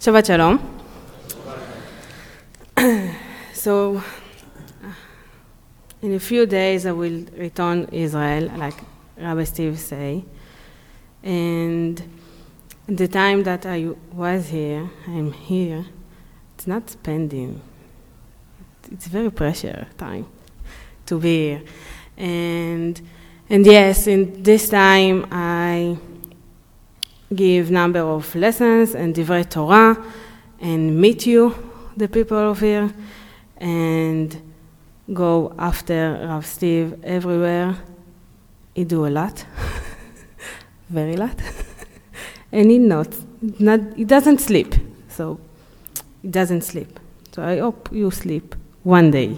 Shabbat Shalom. so, in a few days I will return Israel, like Rabbi Steve say. And the time that I was here, I'm here, it's not spending. It's very pressure time to be here. And, and yes, in this time I give number of lessons and divrei Torah and meet you, the people of here, and go after Rav Steve everywhere. He do a lot, very lot, and he not, not, he doesn't sleep, so he doesn't sleep. So I hope you sleep one day.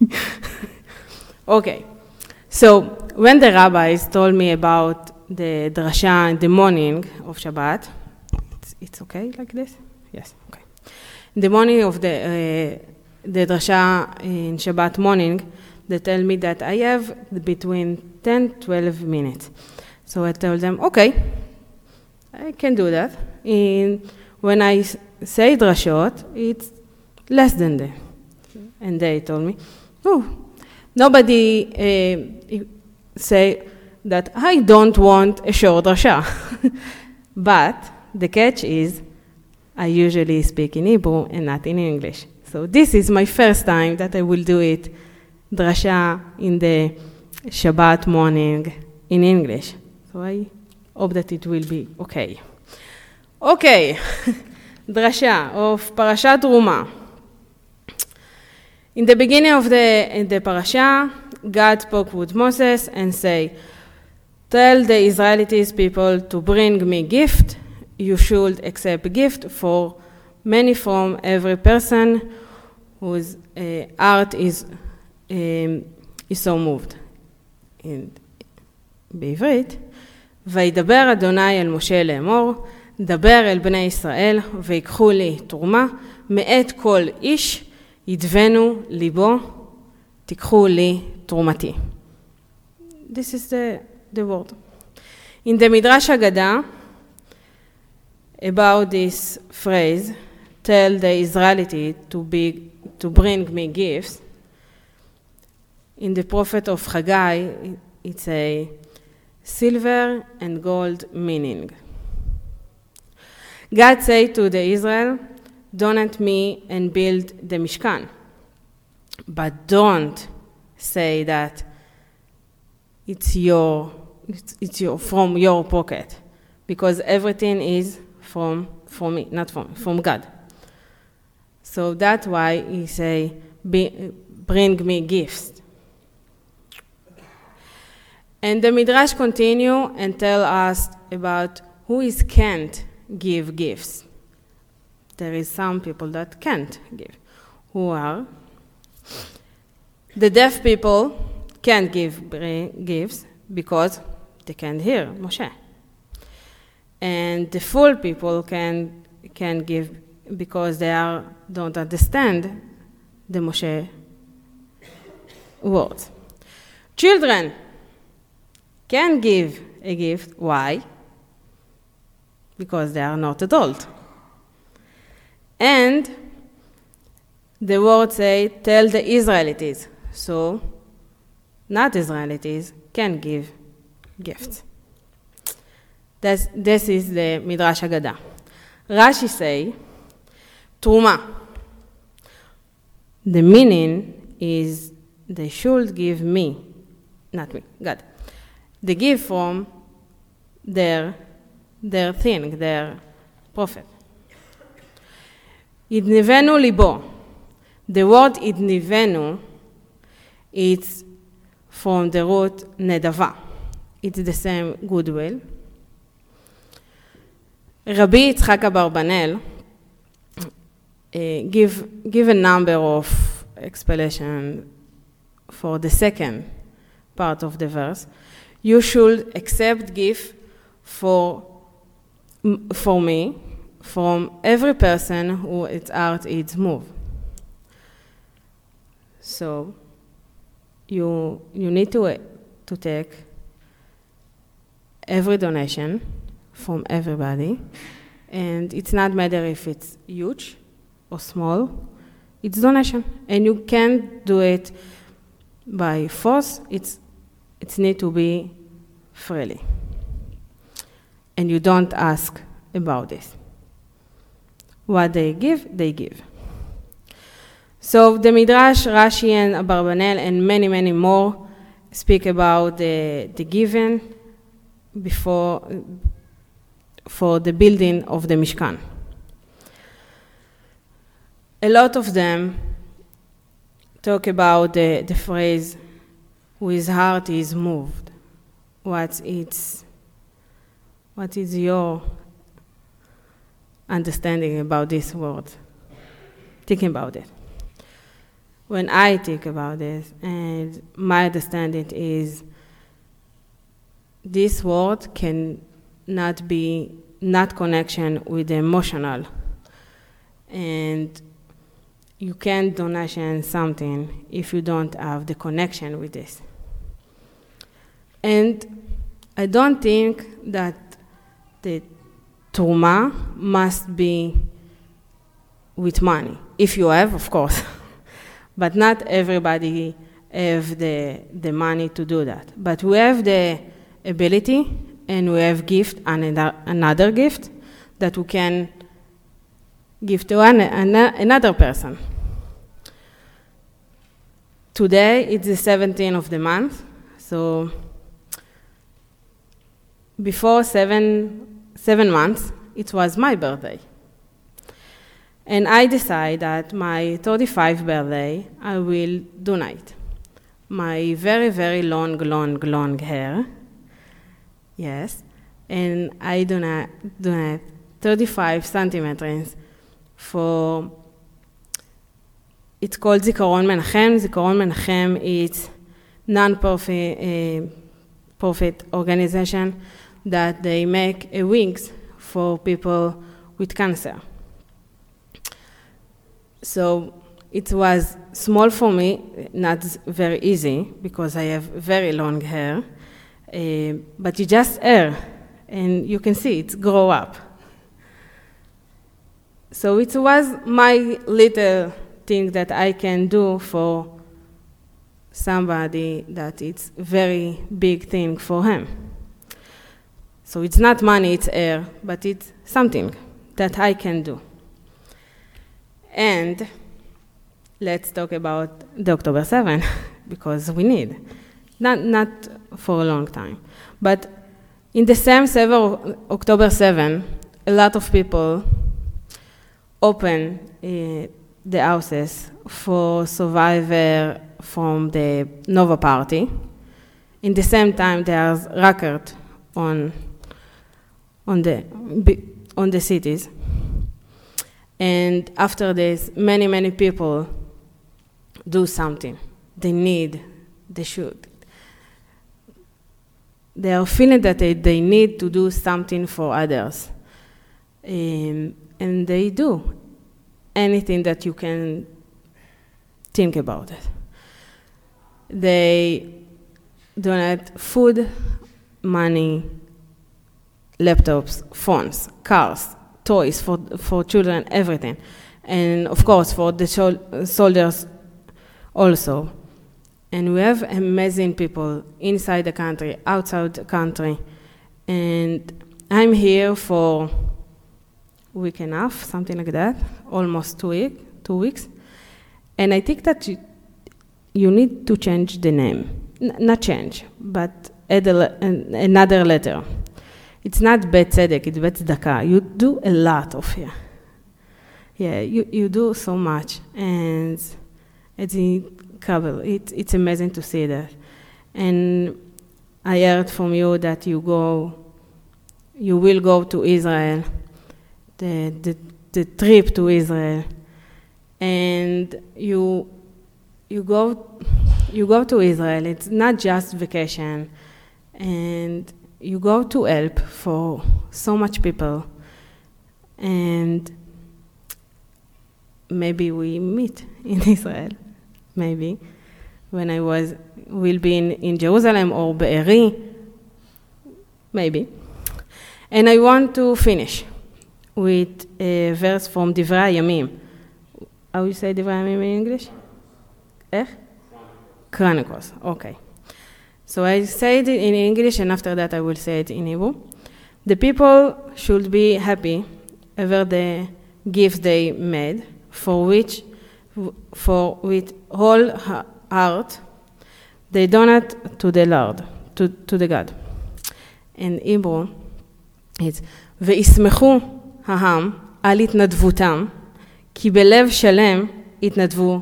okay, so when the rabbis told me about the drasha in the morning of Shabbat. It's, it's okay like this? Yes, okay. In the morning of the, uh, the drasha in Shabbat morning, they tell me that I have between 10 12 minutes. So I told them, okay, I can do that. And when I say drashot, it's less than that. And they told me, oh, nobody uh, say, that I don't want a short drasha. but the catch is, I usually speak in Hebrew and not in English. So this is my first time that I will do it, drasha in the Shabbat morning in English. So I hope that it will be okay. Okay, drasha of Parashat Truma. In the beginning of the, the parasha, God spoke with Moses and say, Tell the Israelites people to bring me gift. You should accept gift for many from every person whose uh, heart is, um, is so moved. And בעברית, וידבר אדוני אל משה לאמור, דבר אל בני ישראל, ויקחו לי תרומה, מאת כל איש ידבנו ליבו, תיקחו לי תרומתי. This is the the word. In the Midrash Agada, about this phrase, tell the Israelite to, be, to bring me gifts, in the prophet of Haggai, it's a silver and gold meaning. God said to the Israel, donate me and build the Mishkan. But don't say that it's your it's, it's your, from your pocket because everything is from, from me, not from, from God. So that's why he say, bring me gifts. And the Midrash continue and tell us about who is can't give gifts. There is some people that can't give. Who are? The deaf people can't give gifts because they can't hear Moshe. And the full people can, can give because they are, don't understand the Moshe words. Children can give a gift. Why? Because they are not adult. And the word say, tell the Israelites. So, not Israelites can give gift. This, this is the Midrash Agada. Rashi say, Truma. The meaning is they should give me, not me, God, They give from their, their thing, their prophet. Idnivenu libo. The word idnivenu, it's from the root nedava it's the same goodwill. Rabbi Yitzchak Abarbanel uh, give, give a number of explanation for the second part of the verse. You should accept gift for, for me from every person who its heart is moved. So you, you need to, to take every donation from everybody and it's not matter if it's huge or small, it's donation. And you can't do it by force, it's, it needs to be freely. And you don't ask about this. What they give, they give. So the Midrash, Rashi, and Abarbanel, and many, many more speak about the, the given before for the building of the Mishkan. A lot of them talk about the, the phrase, whose heart is moved. What it's, what is your understanding about this word? Thinking about it. When I think about this, and my understanding is this word can not be not connection with the emotional. And you can't donation something if you don't have the connection with this. And i don't think that the truma must be with money. If you have of course. But not everybody have the, the money to do that. But we have the ability and we have gift and another gift that we can give to an, an, another person. Today it's the 17th of the month, so before seven, seven months, it was my birthday. And I decided that my 35th birthday, I will donate my very, very long, long, long hair Yes, and I donate, donate 35 centimeters for, it's called Zikaron Menachem. Zikaron Menachem is non-profit uh, profit organization that they make uh, wings for people with cancer. So it was small for me, not very easy because I have very long hair. Uh, but you just air, and you can see it grow up. So it was my little thing that I can do for somebody that it's very big thing for him. So it's not money, it's air, but it's something that I can do. And let's talk about the October 7 because we need. Not, not for a long time. But in the same seven, October 7, a lot of people open uh, the houses for survivor from the Nova party. In the same time, there's record on on the on the cities. And after this, many many people do something. They need, they should they are feeling that they, they need to do something for others. Um, and they do anything that you can think about it. They donate food, money, laptops, phones, cars, toys for, for children, everything. And of course, for the soldiers also. And we have amazing people inside the country, outside the country. And I'm here for a week and a half, something like that, almost two, week, two weeks. And I think that you, you need to change the name. N- not change, but add le- another letter. It's not Bet Tzedek, it's Bet Tzedakah. You do a lot of here. Yeah, you, you do so much. And it's It, it's amazing to see that. And I heard from you that you go, you will go to Israel, the, the, the trip to Israel, and you, you go, you go to Israel. It's not just vacation, and you go to help for so much people, and maybe we meet in Israel maybe, when I was will be in, in Jerusalem or Be'eri, maybe. And I want to finish with a verse from Divrei Yamim. How you say Divrei Yamim in English? Eh? Chronicles. Okay. So I say it in English, and after that I will say it in Hebrew. The people should be happy over the gifts they made, for which for with whole heart, they donate to the Lord, to, to the God. In Hebrew, it's וישמחו העם על התנדבותם, כי בלב שלם התנדבו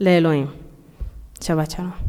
לאלוהים. שבת שלום.